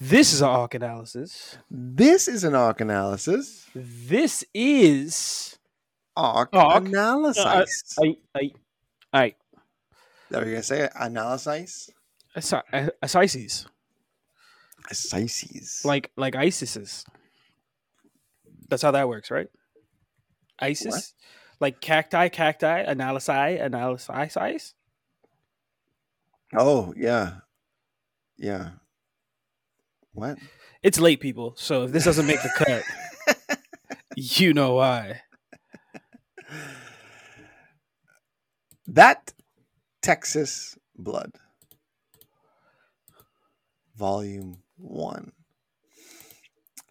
This is an arc analysis. This is an arc analysis. This is Arc, Arc? analysis. I I I Are you gonna say it? Analysis? a Isis Analysis. like like ISIS's. That's how that works, right? ISIS, What? like cacti, cacti, analysi, analysis. Oh yeah, yeah. What? It's late, people. So if this doesn't make the cut, you know why. That Texas Blood, Volume One.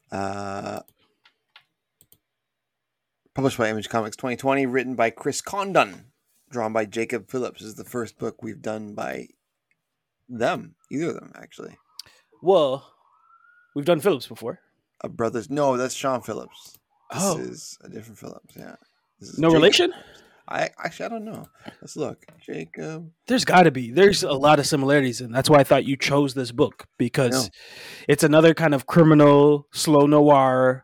Uh, published by Image Comics 2020, written by Chris Condon, drawn by Jacob Phillips. This is the first book we've done by them, either of them actually. Well, we've done Phillips before. A brothers. No, that's Sean Phillips. This Oh. is a different Phillips. Yeah. No Jacob relation? I actually I don't know. Let's look. Jacob. There's got to be. There's a lot of similarities, and that's why I thought you chose this book because it's another kind of criminal, slow noir,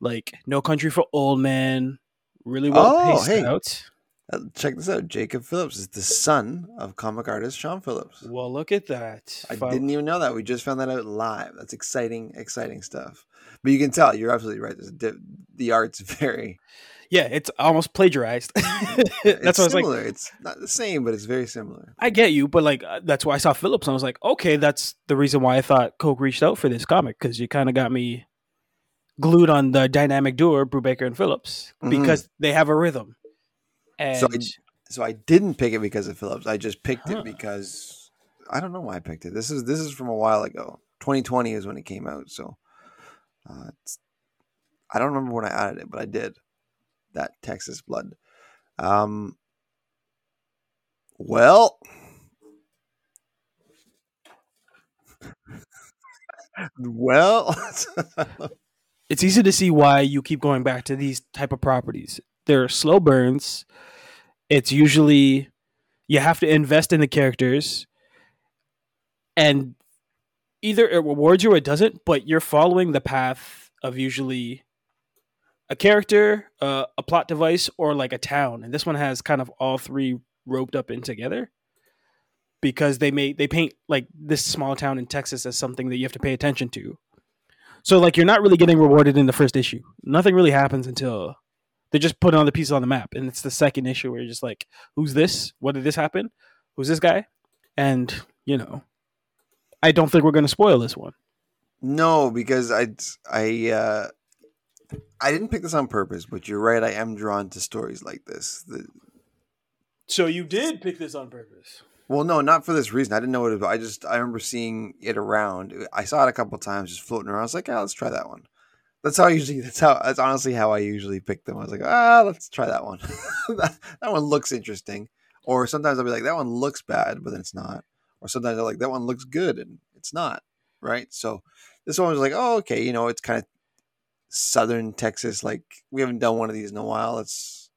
like No Country for Old Men. Really well Oh, paced hey. out. Uh, check this out. Jacob Phillips is the son of comic artist Sean Phillips. Well, look at that. I Fo- didn't even know that. We just found that out live. That's exciting, exciting stuff. But you can tell you're absolutely right. Di- the art's very. Yeah, it's almost plagiarized. that's it's why I was like, similar. it's not the same, but it's very similar. I get you, but like uh, that's why I saw Phillips and I was like, okay, that's the reason why I thought Coke reached out for this comic because you kind of got me glued on the dynamic duo Brubaker and Phillips Mhm. because they have a rhythm. And So I, so I didn't pick it because of Phillips. I just picked Huh. it because I don't know why I picked it. This is this is from a while ago. 2020 is when it came out. So uh, it's, I don't remember when I added it, but I did. That Texas Blood. Um. Well. well. it's easy to see why you keep going back to these type of properties. They're slow burns. It's usually you have to invest in the characters and either it rewards you or it doesn't, but you're following the path of usually a character, uh, a plot device, or like a town. And this one has kind of all three roped up in together because they may they paint like this small town in Texas as something that you have to pay attention to. So like you're not really getting rewarded in the first issue. Nothing really happens until they just put all the pieces on the map, and it's the second issue where you're just like, "Who's this? What did this happen? Who's this guy?" And you know, I don't think we're going to spoil this one. no, because I I uh, I didn't pick this on purpose, but you're right. I am drawn to stories like this. The, So you did pick this on purpose. Well, no, not for this reason. I didn't know what it was. I just I remember seeing it around. I saw it a couple times just floating around. I was like, ah, let's try that one. That's how I usually. That's how. That's honestly how I usually pick them. I was like, ah, let's try that one. that, that one looks interesting. Or sometimes I'll be like, that one looks bad, but then it's not. Or sometimes I'm like, that one looks good and it's not. Right. So this one was like, oh, okay. You know, it's kind of southern Texas. Like we haven't done one of these in a while. Let's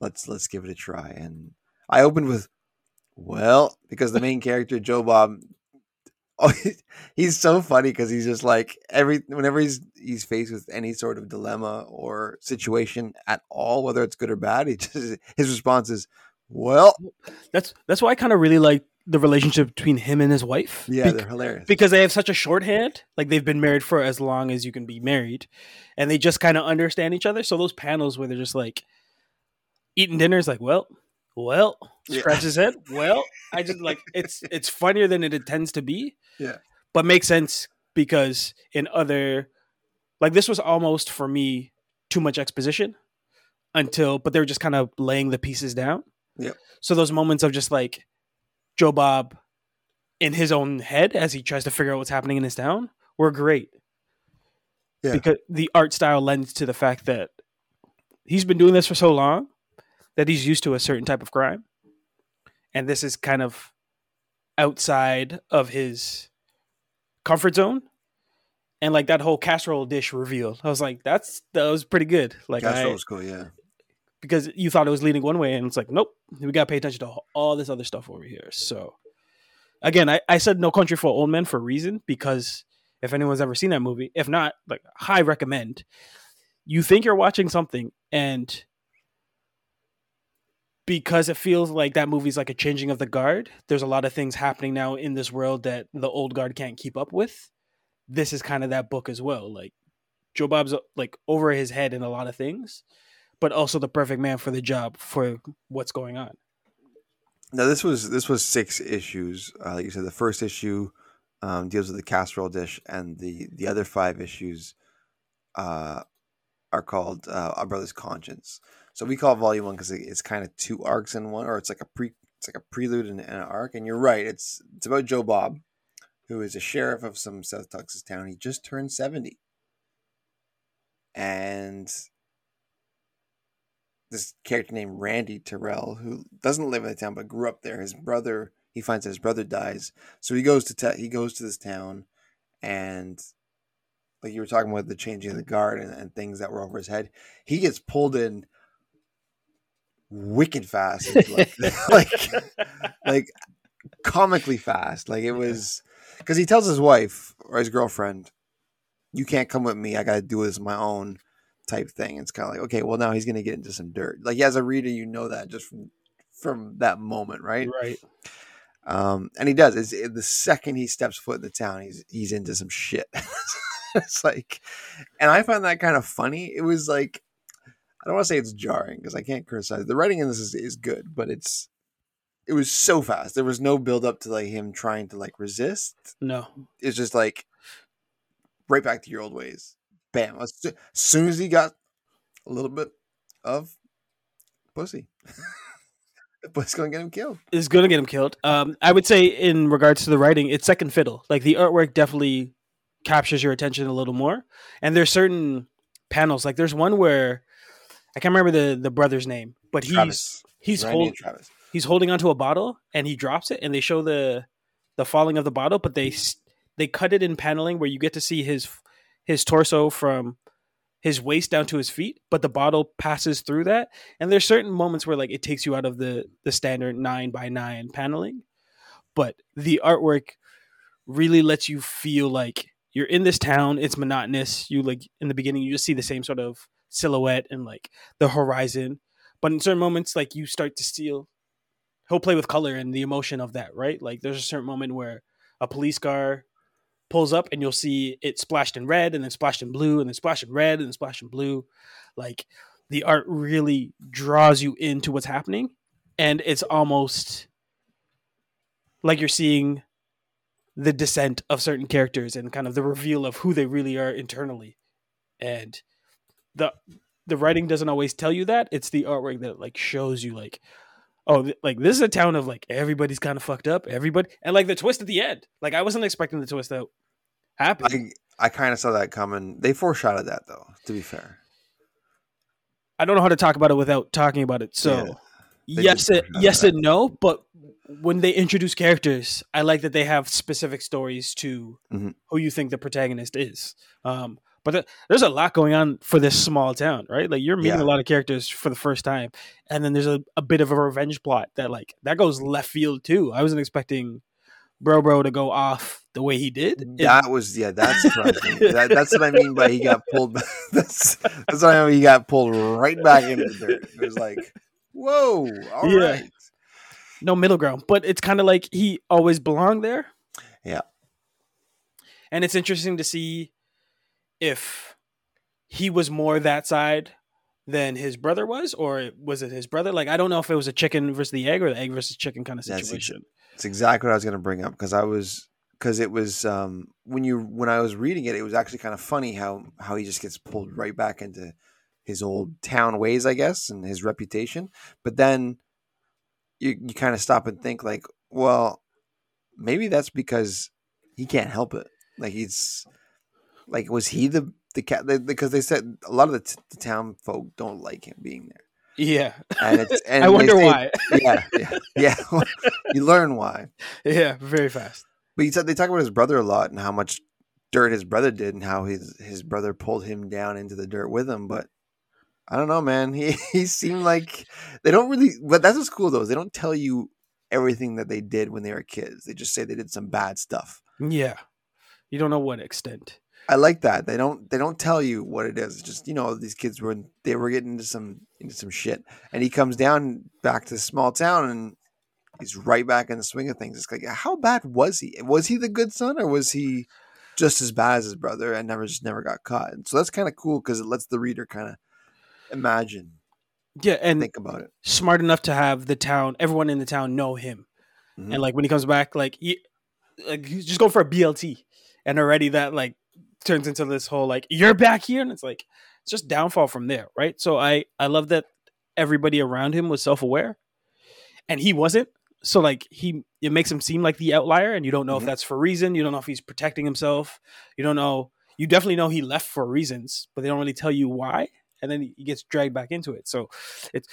let's let's give it a try. And I opened with well, because the main character Joe Bob, oh, he's so funny because he's just like every whenever he's he's faced with any sort of dilemma or situation at all, whether it's good or bad, he just his response is, "Well, That's that's why I kind of really like the relationship between him and his wife. yeah, Bec- they're hilarious." because they have such a shorthand. Like they've been married for as long as you can be married, and they just kind of understand each other. So those panels where they're just like eating dinner is like, well, well. Scratch his head. Well, I just like it's it's funnier than it intends to be. Yeah. but makes sense because in other like this was almost for me too much exposition until but they were just kind of laying the pieces down. Yeah. So those moments of just like Joe Bob in his own head as he tries to figure out what's happening in his town were great. Yeah. Because the art style lends to the fact that he's been doing this for so long that he's used to a certain type of crime. And this is kind of outside of his comfort zone. And like that whole casserole dish reveal, I was like, "That's that was pretty good." Like, Castro I, was cool, yeah. because you thought it was leading one way, and it's like, nope, we gotta pay attention to all this other stuff over here. So again, I, I said No Country for Old Men for a reason because if anyone's ever seen that movie, if not, like high recommend. You think you're watching something and because it feels like that movie's like a changing of the guard, there's a lot of things happening now in this world that the old guard can't keep up with. This is kind of that book as well. Like Joe Bob's like over his head in a lot of things, but also the perfect man for the job for what's going on. Now this was this was six issues. Uh, like you said, the first issue um, deals with the casserole dish, and the the other five issues uh, are called uh, Our Brother's Conscience. So we call it Volume One because it's kind of two arcs in one, or it's like a pre it's like a prelude and, and an arc. And you're right, it's it's about Joe Bob, who is a sheriff of some South Texas town. He just turned seventy, and this character named Randy Terrell, who doesn't live in the town but grew up there. His brother, he finds his brother dies, so he goes to te- he goes to this town, and like you were talking about the changing of the guard and, and things that were over his head, he gets pulled in wicked fast, like like like comically fast. Like it was because he tells his wife or his girlfriend, "You can't come with me. I got to do this on my own." type thing. It's kind of like, okay, well now he's going to get into some dirt. Like as a reader, you know that just from from that moment, right? Right. Um, and he does. It's, it, the second he steps foot in the town, he's he's into some shit. it's like, and I find that kind of funny. It was like, I don't want to say it's jarring because I can't criticize the writing in this is, is good, but it's it was so fast. There was no build up to like him trying to like resist. No, it's just like right back to your old ways bam. As soon as he got a little bit of pussy, it's gonna get him killed. It's gonna get him killed. Um, I would say in regards to the writing, it's second fiddle. Like the artwork definitely captures your attention a little more. And there's certain panels. Like there's one where I can't remember the the brother's name, but he's Travis. he's holding he's holding onto a bottle and he drops it, and they show the the falling of the bottle, but they they cut it in paneling where you get to see his his torso from his waist down to his feet, but the bottle passes through that. And there's certain moments where like it takes you out of the the standard nine by nine paneling, but the artwork really lets you feel like you're in this town. It's monotonous. You like in the beginning, you just see the same sort of silhouette and like the horizon, but in certain moments, like you start to steal. He'll play with color and the emotion of that, right? Like there's a certain moment where a police car pulls up and you'll see it splashed in red and then splashed in blue and then splashed in red and then splashed in blue. Like the art really draws you into what's happening and it's almost like you're seeing the descent of certain characters and kind of the reveal of who they really are internally. And the the writing doesn't always tell you that. It's the artwork that like shows you like oh, th- like this is a town of like everybody's kind of fucked up, everybody, and like the twist at the end. Like I wasn't expecting the twist that happened. I I kind of saw that coming. They foreshadowed that though. To be fair, I don't know how to talk about it without talking about it. So yeah, yes, it, yes and no. But when they introduce characters, I like that they have specific stories to mm-hmm. who you think the protagonist is. Um, but the, there's a lot going on for this small town, right? Like you're meeting yeah. a lot of characters for the first time, and then there's a, a bit of a revenge plot that like that goes left field too. I wasn't expecting Bro Bro to go off the way he did. That it, was yeah, that's that, that's what I mean by he got pulled. that's that's what I mean. He got pulled right back into the dirt. It was like, whoa, all yeah. right. No middle ground, but it's kind of like he always belonged there. Yeah, and it's interesting to see if he was more that side than his brother was, or was it his brother? Like I don't know if it was a chicken versus the egg or the egg versus chicken kind of situation. It's exactly what I was going to bring up because I was because it was um, when you when I was reading it, it was actually kind of funny how how he just gets pulled right back into his old town ways, I guess, and his reputation. But then you you kind of stop and think like, well, maybe that's because he can't help it. Like he's like, was he the the cat? Because they said a lot of the, t- the town folk don't like him being there. Yeah, and, it's, and I wonder say, why. yeah, yeah, yeah. you learn why. Yeah, very fast. But he said they talk about his brother a lot and how much dirt his brother did and how his his brother pulled him down into the dirt with him. But I don't know, man. He he seemed like they don't really. But that's what's cool though. Is they don't tell you everything that they did when they were kids. They just say they did some bad stuff. Yeah. You don't know what extent. I like that. They don't they don't tell you what it is. It's just you know these kids were they were getting into some into some shit, and he comes down back to the small town and he's right back in the swing of things. It's like how bad was he? Was he the good son or was he just as bad as his brother and never just never got caught? And so that's kind of cool because it lets the reader kind of imagine, Yeah, and think about it. smart enough to have the town, everyone in the town know him. Mhm. And like when he comes back, like he, like he's just going for a BLT, and already that like turns into this whole like you're back here, and it's like it's just downfall from there, right? So I I love that everybody around him was self aware, and he wasn't. So like he it makes him seem like the outlier, and you don't know Mhm. if that's for a reason. You don't know if he's protecting himself. You don't know. You definitely know he left for reasons, but they don't really tell you why. And then he gets dragged back into it. So it's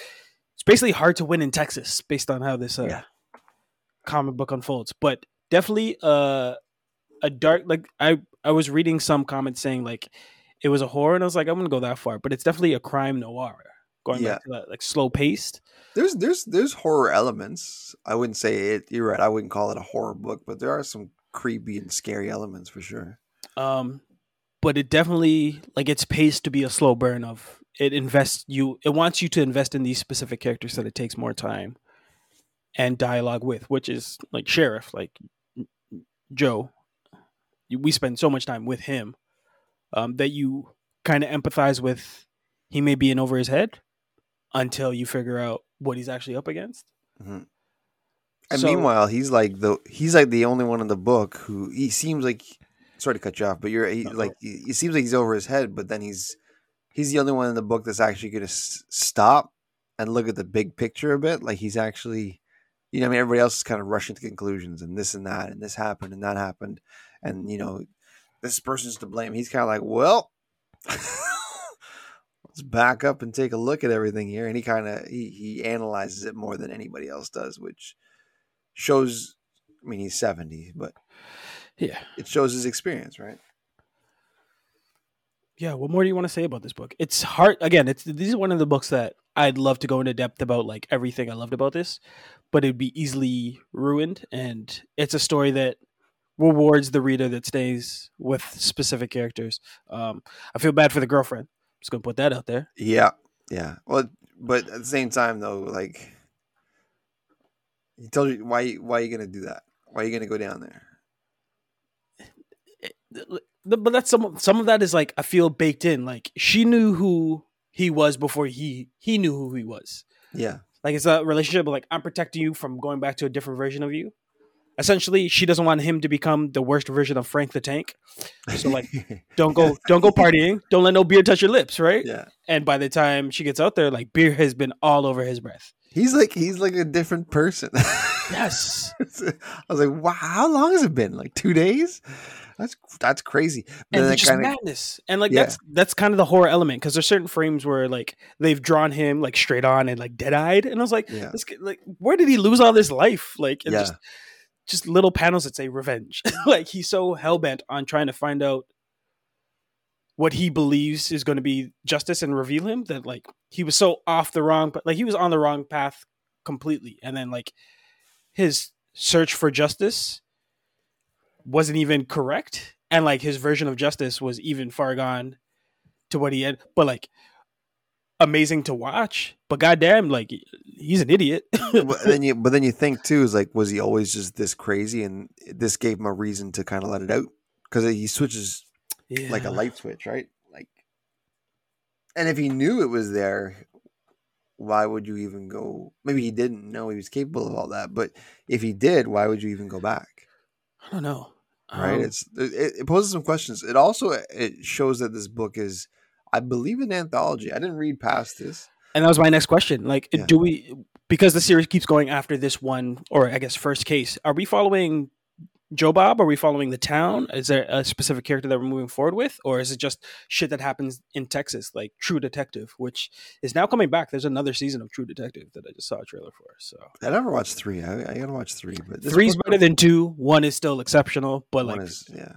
it's basically hard to win in Texas based on how this uh, Yeah. comic book unfolds. But definitely uh, a dark like I I was reading some comments saying like it was a horror, and I was like I'm gonna go that far, but it's definitely a crime noir. Going Yeah. back to that like slow paced. There's there's there's horror elements. I wouldn't say it. You're right. I wouldn't call it a horror book, but there are some creepy and scary elements for sure. Um, but it definitely like it's paced to be a slow burn of it invests you it wants you to invest in these specific characters that it takes more time and dialogue with, which is like Sheriff, like Joe. We spend so much time with him um, that you kind of empathize with. He may be in over his head until you figure out what he's actually up against. Mhm. And So- meanwhile, he's like the he's like the only one in the book who he seems like. Sorry to cut you off, but you're he, No, like he, it seems like he's over his head, but then he's he's the only one in the book that's actually going to s- stop and look at the big picture a bit. Like he's actually, you know, I mean, everybody else is kind of rushing to conclusions and this and that and this happened and that happened, and you know, this person's to blame. He's kind of like, well, let's back up and take a look at everything here, and he kind of he he analyzes it more than anybody else does, which shows. I mean, he's seventy, but Yeah. it shows his experience, right? Yeah, what more do you want to say about this book? It's hard. Again, it's this is one of the books that I'd love to go into depth about, like everything I loved about this, but it'd be easily ruined. And it's a story that rewards the reader that stays with specific characters. Um, I feel bad for the girlfriend. i'm Just gonna put that out there. Yeah, yeah. Well, but at the same time, though, like he told you why why are you gonna do that? Why are you gonna go down there? But that's some some of that is like I feel baked in. Like she knew who he was before he he knew who he was. Yeah, Like it's a relationship, but like I'm protecting you from going back to a different version of you. Essentially, she doesn't want him to become the worst version of Frank the Tank. So like, don't go, don't go partying. Don't let no beer touch your lips, right? yeah. And by the time she gets out there, like beer has been all over his breath. He's like he's like a different person. Yes, I was like, wow, how long has it been? Like two days? That's that's crazy. But and then just kinda- madness. And like Yeah. that's that's kind of the horror element because there's certain frames where like they've drawn him like straight on and like dead eyed, and I was like, Yeah. this like where did he lose all this life? Like, Yeah. just just little panels that say revenge. like he's so hell bent on trying to find out what he believes is going to be justice and reveal him that like he was so off the wrong, but like he was on the wrong path completely, and then like his search for justice wasn't even correct, and like his version of justice was even far gone to what he had, but like amazing to watch. But goddamn, like he's an idiot. but then you but then you think too is like was he always just this crazy and this gave him a reason to kind of let it out because he switches like a light switch right like and if he knew it was there why would you even go maybe he didn't know he was capable of all that but if he did why would you even go back I don't know. Right Um, it's it, it poses some questions it also it shows that this book is i believe an anthology i didn't read past this and that was my next question. Like, Yeah. do we because the series keeps going after this one, or I guess first case? Are we following Joe Bob? Are we following the town? Is there a specific character that we're moving forward with, or is it just shit that happens in Texas, like True Detective, which is now coming back? There's another season of True Detective that I just saw a trailer for. So i never watched three i, I gotta watch three but three's better than two. One is still exceptional, but one like is yeah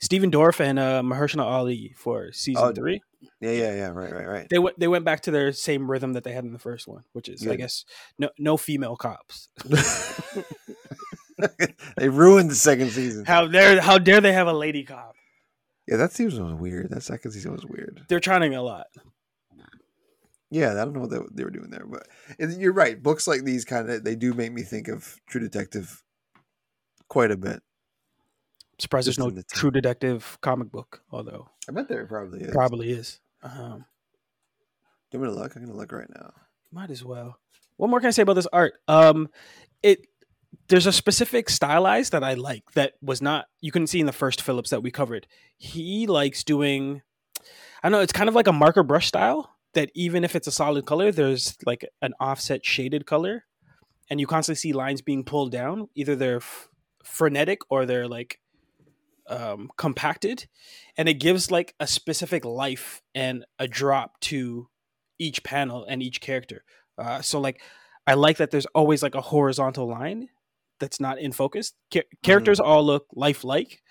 Stephen Dorff and uh, Mahershala Ali for season Oh, three. Yeah, yeah, yeah. Right, right, right. They went they went back to their same rhythm that they had in the first one, which is I guess no no female cops. they ruined the second season. How dare how dare they have a lady cop? Yeah, that season was weird. That second season was weird. They're trying a lot. Yeah, I don't know what they, were doing there, but you're right. Books like these kind of they do make me think of True Detective quite a bit. surprised there's no the. True Detective comic book, although I bet there probably is. probably is. Um, Do you want me to look? I'm gonna look right now. might as well. What more can I say about this art? Um, it there's a specific stylized that I like that was not you couldn't see in the first Phillips that we covered. He likes doing, I know, it's kind of like a marker brush style that even if it's a solid color, there's like an offset shaded color, and you constantly see lines being pulled down. Either they're f- frenetic or they're like um, compacted, and it gives like a specific life and a drop to each panel and each character. Uh, so like, I like that there's always like a horizontal line that's not in focus. Cha- characters all look lifelike,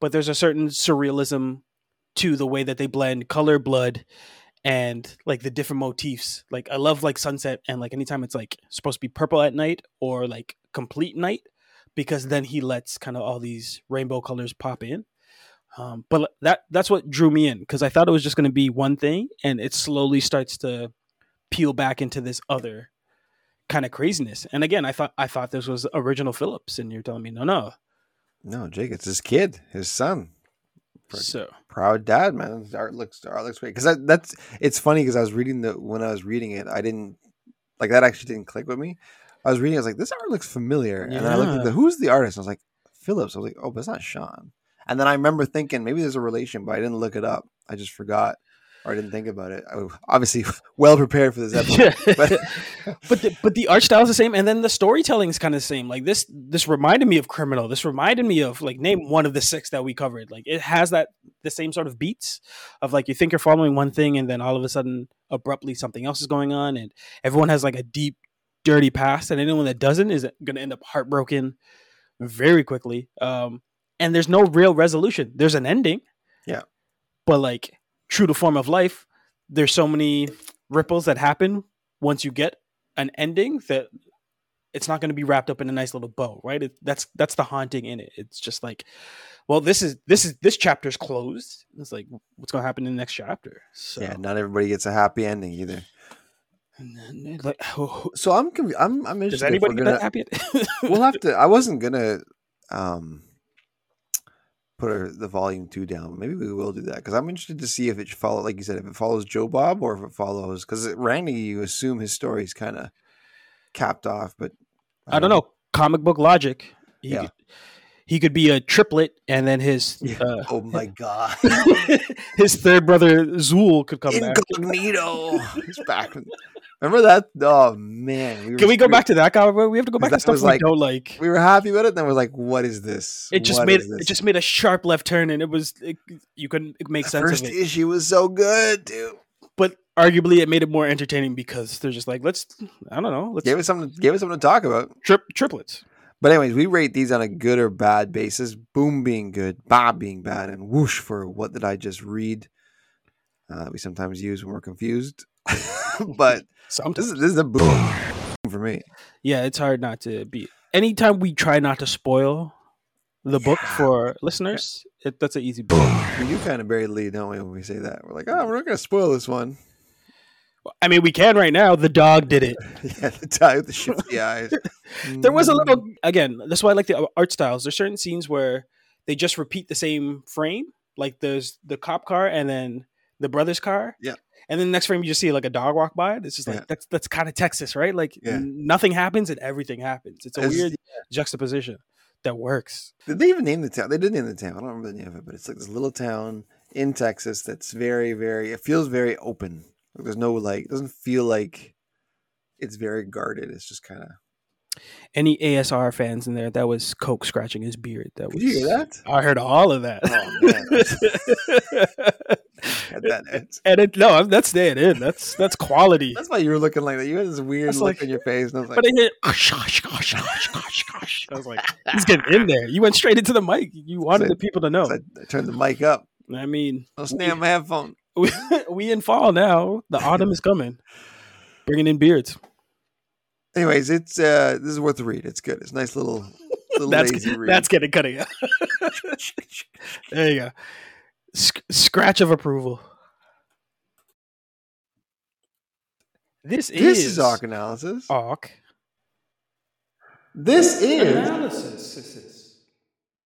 but there's a certain surrealism to the way that they blend color, blood, and like the different motifs. Like I love like sunset and like anytime it's like supposed to be purple at night or like complete night, because then he lets kind of all these rainbow colors pop in. Um, but that that's what drew me in because I thought it was just going to be one thing, and it slowly starts to peel back into this other kind of craziness. And again, I thought I thought this was original Phillips, and you're telling me no, no. No, Jake, it's his kid, his son. So Proud dad, man. His art looks art looks great. Because that, that's it's funny because I was reading the when I was reading it, I didn't like that actually didn't click with me. I was reading, I was like, this art looks familiar. And I looked at the who's the artist? I was like, Phillips. I was like, oh, but it's not Sean. And then I remember thinking maybe there's a relation, but I didn't look it up. I just forgot or I didn't think about it. I was obviously well prepared for this episode. yeah. but but the, but the art style is the same, and then the storytelling is kind of the same. Like this, this reminded me of Criminal. This reminded me of like name one of the six that we covered. Like it has that the same sort of beats of like you think you're following one thing, and then all of a sudden, abruptly, something else is going on, and everyone has like a deep, dirty past, and anyone that doesn't is going to end up heartbroken very quickly. Um, and there's no real resolution. There's an ending, Yeah. but like true to form of life, there's so many ripples that happen once you get an ending that it's not going to be wrapped up in a nice little bow, right? It, that's that's the haunting in it. It's just like, well, this is this is this chapter's closed. It's like, what's going to happen in the next chapter? So, yeah, not everybody gets a happy ending either. like, who- So I'm conv- I'm I'm interested. if anybody get gonna- that happy? we'll have to. I wasn't gonna um put our, the volume two down. Maybe we will do that because I'm interested to see if it follow, like you said, if it follows Joe Bob or if it follows because Randy, you assume his story's kind of capped off, but I don't know. Comic book logic. He, Yeah. could, he could be a triplet, and then his Yeah. uh, Oh my god, his third brother Zool could come back. incognito. He's back. Remember that? Oh man, were Can we go back to that guy? We have to go back to that stuff was we like- don't like. We were happy with it, and then we're like, "What is this?" It just What made it just made a sharp left turn, and it was it, you couldn't make the sense first of it. issue was so good, dude. But arguably, it made it more entertaining because they're just like, let's I don't know, let's Gave us something. Gave us something to talk about. trip triplets. But anyways, we rate these on a good or bad basis. Boom being good, Bob being bad, and whoosh for what did I just read? Uh, we sometimes use when we're confused. but this is this is a boom for me. yeah, it's hard not to be. Anytime we try not to spoil the book for listeners, it, that's an easy book. We do kind of bury the lead, don't we? When we say that, we're like, oh, we're not going to spoil this one. I mean, we can right now. The dog did it. yeah, the guy with the shifty eyes. There was a Mm. little again. That's why I like the art styles. There's certain scenes where they just repeat the same frame. Like there's the cop car and then the brother's car. Yeah. And then the next frame you just see like a dog walk by. It's just like Yeah. that's that's kind of Texas, right? Like Yeah. nothing happens and everything happens. It's a It's- weird juxtaposition that works. Did they even name the town? They did name the town. I don't remember the name of it, but it's like this little town in Texas that's very, very. It feels very open. Like there's no like. It doesn't feel like it's very guarded. It's just kind of. Any ASMR fans in there? That was Coke scratching his beard. That Did was. you hear that? I heard all of that. Oh, at that end. And it no, I'm, that's dead in. That's that's quality. that's why you were looking like that. You had this weird that's look like, in your face, and I was like, but I hit. I was like, he's getting in there. You went straight into the mic. You wanted so the people to know. So I, turned the mic up. I mean, I'll stay on my headphone. We, we in fall now. The autumn is coming, bringing in beards. Anyways, it's uh, this is worth the read. It's good. It's nice little, little that's, lazy read. That's getting cutting there you go. Sc- scratch of approval. This, this is, is arc analysis. Arc. This, this is analysis.